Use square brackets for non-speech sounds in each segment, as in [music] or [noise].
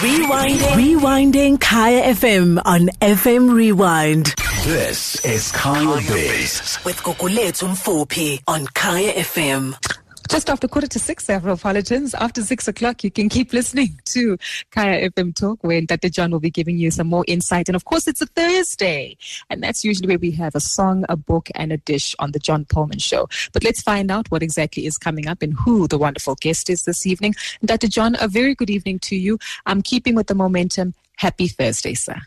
Rewinding. Rewinding Kaya FM on FM Rewind. This is Kaya Biz. With Gugulethu Mfuphi on Kaya FM. Just after quarter to six, several Afropolitans. After six o'clock, you can keep listening [laughs] to Kaya FM Talk, where Dr. John will be giving you some more insight. And of course, it's a Thursday, and that's usually where we have a song, a book, and a dish on the John Perlman Show. But let's find out what exactly is coming up and who the wonderful guest is this evening. Dr. John, a very good evening to you. I'm keeping with the momentum. Happy Thursday, sir.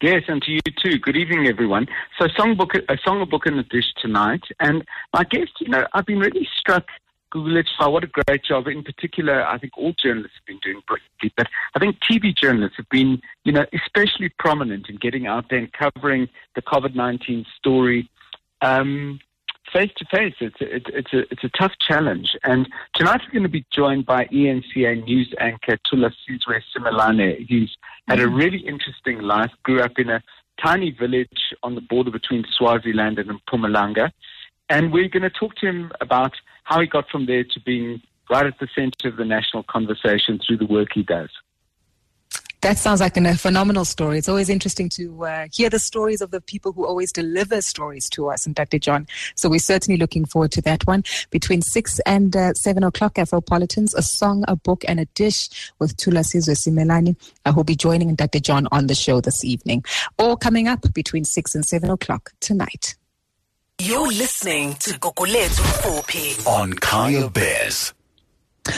Yes, and to you too. Good evening, everyone. So, songbook, a song, a book, and a dish tonight. And my guest, you know, I've been really struck Gugu what a great job. In particular, I think all journalists have been doing brilliantly, but I think TV journalists have been, you know, especially prominent in getting out there and covering the COVID-19 story um, face to face. It's a, it's a it's a tough challenge. And tonight we're going to be joined by eNCA news anchor Thulasizwe Simelane. He's had a mm. really interesting life. Grew up in a tiny village on the border between Swaziland and Mpumalanga. And we're going to talk to him about how he got from there to being right at the center of the national conversation through the work he does. That sounds like a phenomenal story. It's always interesting to uh, hear the stories of the people who always deliver stories to us, and Dr. John. So we're certainly looking forward to that one. Between 6 and uh, 7 o'clock, Afropolitans, a song, a book, and a dish with Thulasizwe Simelane, uh, who'll be joining Dr. John on the show this evening. All coming up between 6 and 7 o'clock tonight. You're listening to Gugulethu Mfuphi on Kaya Biz.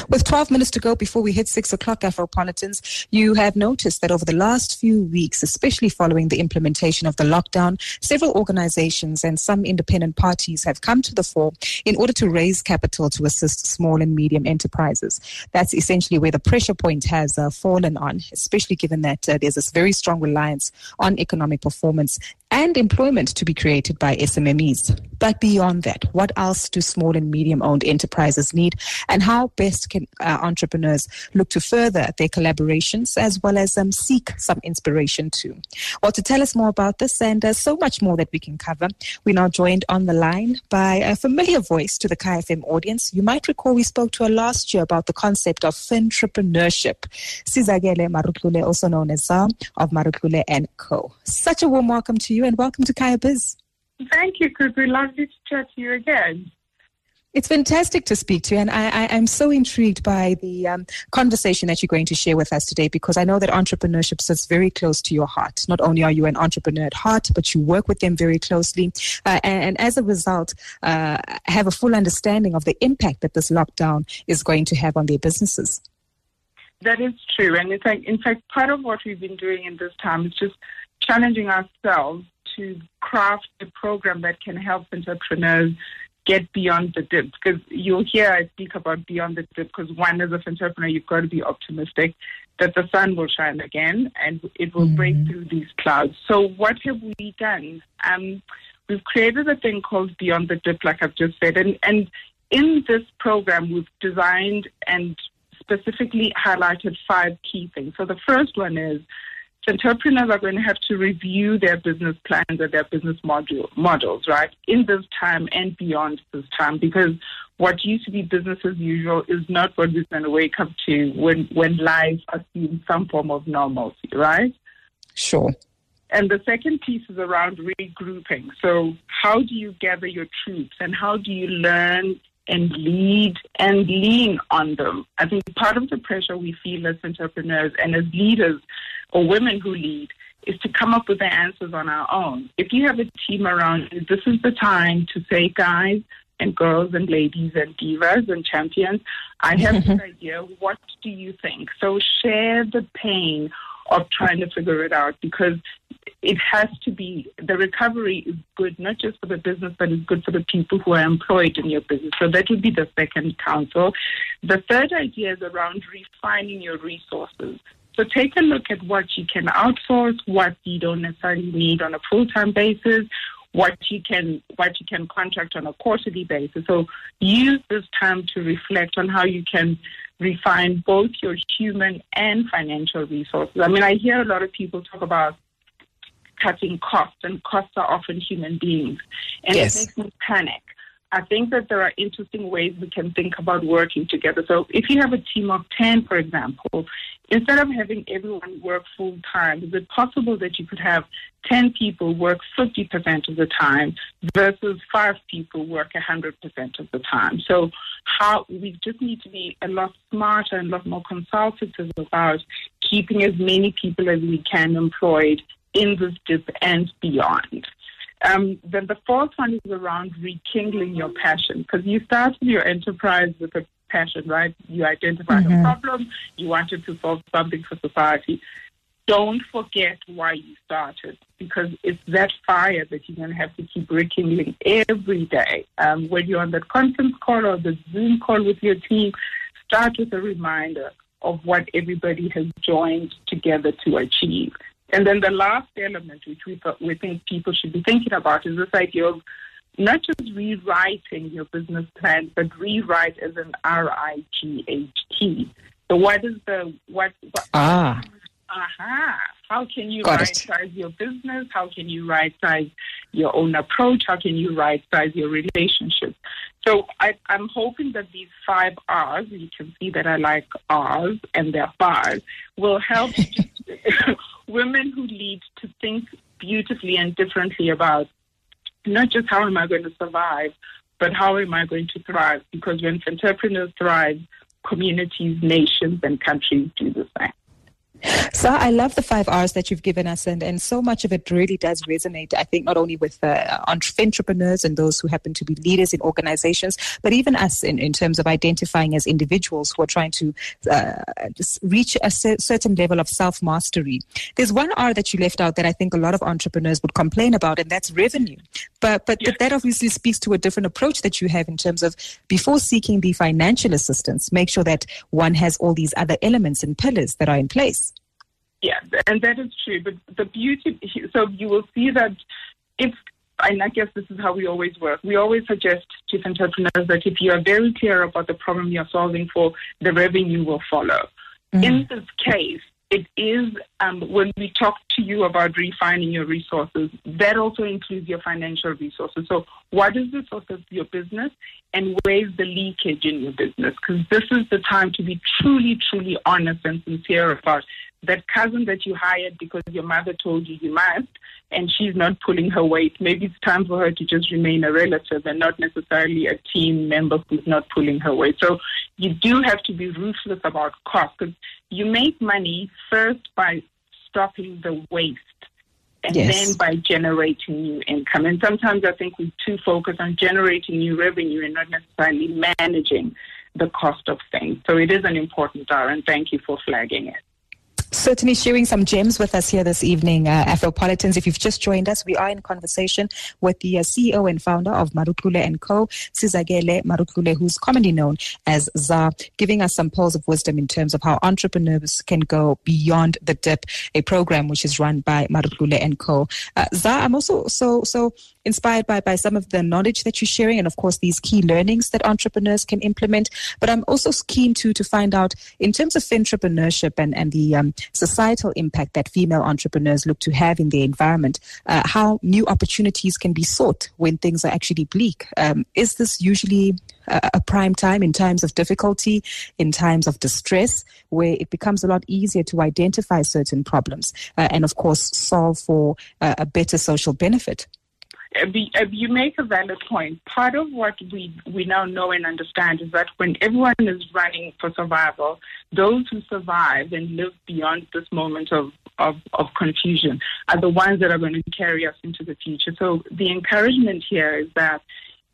With 12 minutes to go before we hit 6 o'clock, Afropolitans, you have noticed that over the last few weeks, especially following the implementation of the lockdown, several organizations and some independent parties have come to the fore in order to raise capital to assist small and medium enterprises. That's essentially where the pressure point has uh, fallen on, especially given that uh, there's this very strong reliance on economic performance and employment to be created by SMMEs. But beyond that, what else do small and medium owned enterprises need and how best can uh, entrepreneurs look to further their collaborations as well as um, seek some inspiration too? Well, to tell us more about this and uh, so much more that we can cover, we're now joined on the line by a familiar voice to the KFM audience. You might recall we spoke to her last year about the concept of entrepreneurship. Sizakele Marutlule, also known as Zam of Marutlulle and Co. Such a warm welcome to you and welcome to Kaya Biz. Thank you, Gugu. Lovely to chat to you again. It's fantastic to speak to you, and I, am so intrigued by the um, conversation that you're going to share with us today because I know that entrepreneurship sits very close to your heart. Not only are you an entrepreneur at heart, but you work with them very closely, uh, and, and, as a result, uh, have a full understanding of the impact that this lockdown is going to have on their businesses. That is true, and in fact, in fact, part of what we've been doing in this time is just challenging ourselves to craft a program that can help entrepreneurs get beyond the dip. Because you'll hear I speak about beyond the dip because one, as an entrepreneur, you've got to be optimistic that the sun will shine again and it will mm-hmm. break through these clouds. So what have we done? Um, we've created a thing called Beyond the Dip, like I've just said. And, and in this program, we've designed and specifically highlighted five key things. So the first one is entrepreneurs are going to have to review their business plans and their business module, models, right, in this time and beyond this time, because what used to be business as usual is not what we're going to wake up to when, when life assumes some form of normalcy, right? Sure. And the second piece is around regrouping. So, how do you gather your troops and how do you learn and lead and lean on them? I think part of the pressure we feel as entrepreneurs and as leaders or women who lead is to come up with the answers on our own. If you have a team around you, this is the time to say, guys and girls and ladies and divas and champions, I have this [laughs] idea. What do you think? So share the pain of trying to figure it out because it has to be the recovery is good not just for the business but it's good for the people who are employed in your business so that would be the second counsel the third idea is around refining your resources so take a look at what you can outsource, what you don't necessarily need on a full-time basis, what you can what you can contract on a quarterly basis. So use this time to reflect on how you can refine both your human and financial resources. I mean, I hear a lot of people talk about cutting costs, and costs are often human beings, and yes. it makes me panic. I think that there are interesting ways we can think about working together. So if you have a team of 10, for example, instead of having everyone work full time, is it possible that you could have 10 people work 50% of the time versus five people work 100% of the time? So how we just need to be a lot smarter and a lot more consultative about keeping as many people as we can employed in this dip and beyond. Um, then the fourth one is around rekindling your passion because you started your enterprise with a passion, right? You identified Mhm. a problem, you wanted to solve something for society. Don't forget why you started because it's that fire that you're going to have to keep rekindling every day. Um, when you're on that conference call or the Zoom call with your team, start with a reminder of what everybody has joined together to achieve. And then the last element, which we we think people should be thinking about, is this idea of not just rewriting your business plan, but rewrite as an R I G H T. So what is the what? what Ah. Aha. How can you Got right size your business? How can you right size your own approach? How can you right size your relationship? So I, I'm hoping that these five R's, you can see that I like R's and they're bars, will help [laughs] women who lead to think beautifully and differently about not just how am I going to survive, but how am I going to thrive? Because when entrepreneurs thrive, communities, nations, and countries do the same. [laughs] So I love the five R's that you've given us, and, and so much of it really does resonate. I think not only with uh, entrepreneurs and those who happen to be leaders in organizations, but even us in, in terms of identifying as individuals who are trying to uh, reach a cer- certain level of self mastery. There's one R that you left out that I think a lot of entrepreneurs would complain about, and that's revenue. But but Yeah. that obviously speaks to a different approach that you have in terms of before seeking the financial assistance, make sure that one has all these other elements and pillars that are in place. Yeah, and that is true. But the beauty, so you will see that if, and I guess this is how we always work. We always suggest to entrepreneurs that if you are very clear about the problem you're solving for, the revenue will follow. In this case, it is um, when we talk to you about refining your resources, that also includes your financial resources. So, what is the source of your business and where's the leakage in your business? Because this is the time to be truly, truly honest and sincere about that cousin that you hired because your mother told you you must and she's not pulling her weight. Maybe it's time for her to just remain a relative and not necessarily a team member who's not pulling her weight. So you do have to be ruthless about cost because you make money first by stopping the waste and Yes. then by generating new income. And sometimes I think we're too focused on generating new revenue and not necessarily managing the cost of things. So it is an important R, and thank you for flagging it. Certainly sharing some gems with us here this evening, uh, Afropolitans. If you've just joined us, we are in conversation with the uh, CEO and founder of Marutlulle & Co., Sizakele Marutlule, who's commonly known as ZA, giving us some pearls of wisdom in terms of how entrepreneurs can go beyond the dip, a program which is run by Marutlulle & Co. Uh, ZA, I'm also so, so inspired by, by some of the knowledge that you're sharing and, of course, these key learnings that entrepreneurs can implement. But I'm also keen to, to find out, in terms of entrepreneurship and, and the um, societal impact that female entrepreneurs look to have in their environment, uh, how new opportunities can be sought when things are actually bleak. Um, is this usually a, prime time in times of difficulty, in times of distress, where it becomes a lot easier to identify certain problems uh, and, of course, solve for uh, a better social benefit? You make a valid point. Part of what we, we now know and understand is that when everyone is running for survival, those who survive and live beyond this moment of, of, of confusion are the ones that are going to carry us into the future. So the encouragement here is that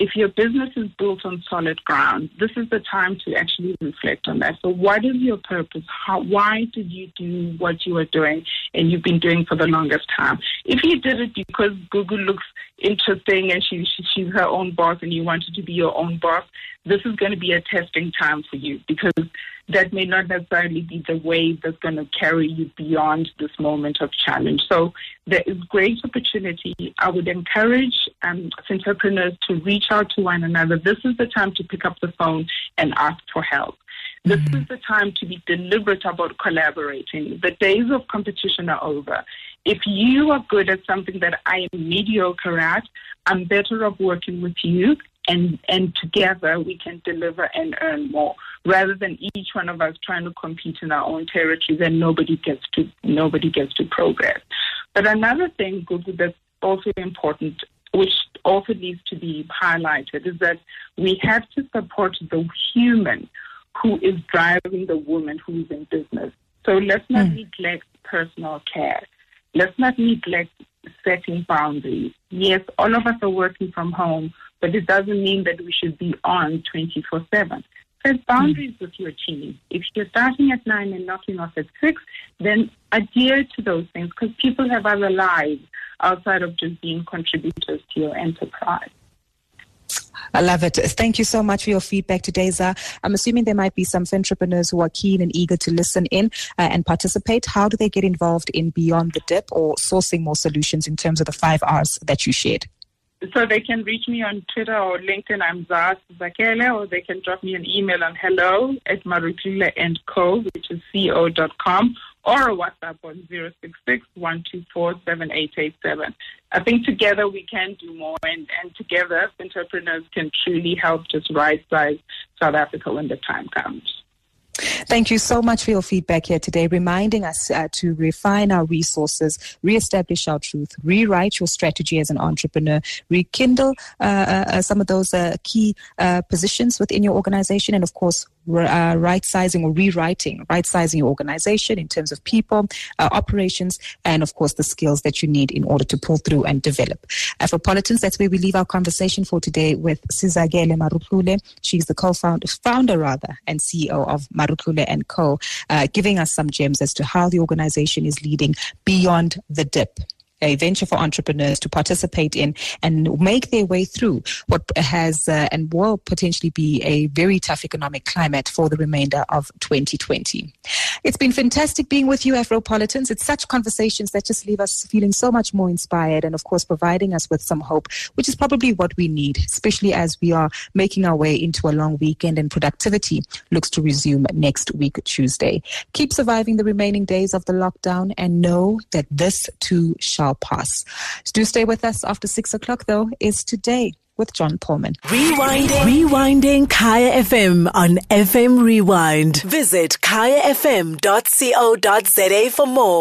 if your business is built on solid ground, this is the time to actually reflect on that. So, what is your purpose? How, why did you do what you were doing and you've been doing for the longest time? If you did it because Gugu looks interesting and she, she, she's her own boss and you wanted to be your own boss, this is going to be a testing time for you because that may not necessarily be the wave that's going to carry you beyond this moment of challenge. So there is great opportunity. I would encourage um, entrepreneurs to reach out to one another. This is the time to pick up the phone and ask for help. This is the time to be deliberate about collaborating. The days of competition are over. If you are good at something that I am mediocre at, I'm better off working with you and and together we can deliver and earn more rather than each one of us trying to compete in our own territories and nobody gets to nobody gets to progress. But another thing, Gugu, that's also important, which also needs to be highlighted, is that we have to support the human who is driving the woman who is in business. So let's not mm. neglect personal care. Let's not neglect setting boundaries. Yes, all of us are working from home, but it doesn't mean that we should be on 24 7. Set boundaries mm. with your team. If you're starting at 9 and knocking off at 6, then adhere to those things because people have other lives outside of just being contributors to your enterprise. I love it. Thank you so much for your feedback today, Zah. I'm assuming there might be some entrepreneurs who are keen and eager to listen in uh, and participate. How do they get involved in Beyond the Dip or sourcing more solutions in terms of the five R's that you shared? So they can reach me on Twitter or LinkedIn. I'm Zaz Zakele, or they can drop me an email on hello at Marutlulle and Co, which is co.com, or a WhatsApp on 066 I think together we can do more, and, and together entrepreneurs can truly help just right size South Africa when the time comes. Thank you so much for your feedback here today, reminding us uh, to refine our resources, reestablish our truth, rewrite your strategy as an entrepreneur, rekindle uh, uh, uh some of those uh, key uh, positions within your organization, and of course, uh, right sizing or rewriting, right sizing your organization in terms of people, uh, operations, and of course the skills that you need in order to pull through and develop. Afropolitans, that's where we leave our conversation for today with Sizakele Marutlule. She's the co-founder, founder rather, and CEO of Marutlulle and Co, uh, giving us some gems as to how the organization is leading beyond the dip a venture for entrepreneurs to participate in and make their way through what has uh, and will potentially be a very tough economic climate for the remainder of 2020. It's been fantastic being with you, Afropolitans. It's such conversations that just leave us feeling so much more inspired and, of course, providing us with some hope, which is probably what we need, especially as we are making our way into a long weekend and productivity looks to resume next week, Tuesday. Keep surviving the remaining days of the lockdown and know that this too shall pass. Do stay with us after six o'clock, though, is today with John Perlman. Rewinding. Rewinding Kaya FM on FM Rewind. Visit kayafm.co.za for more.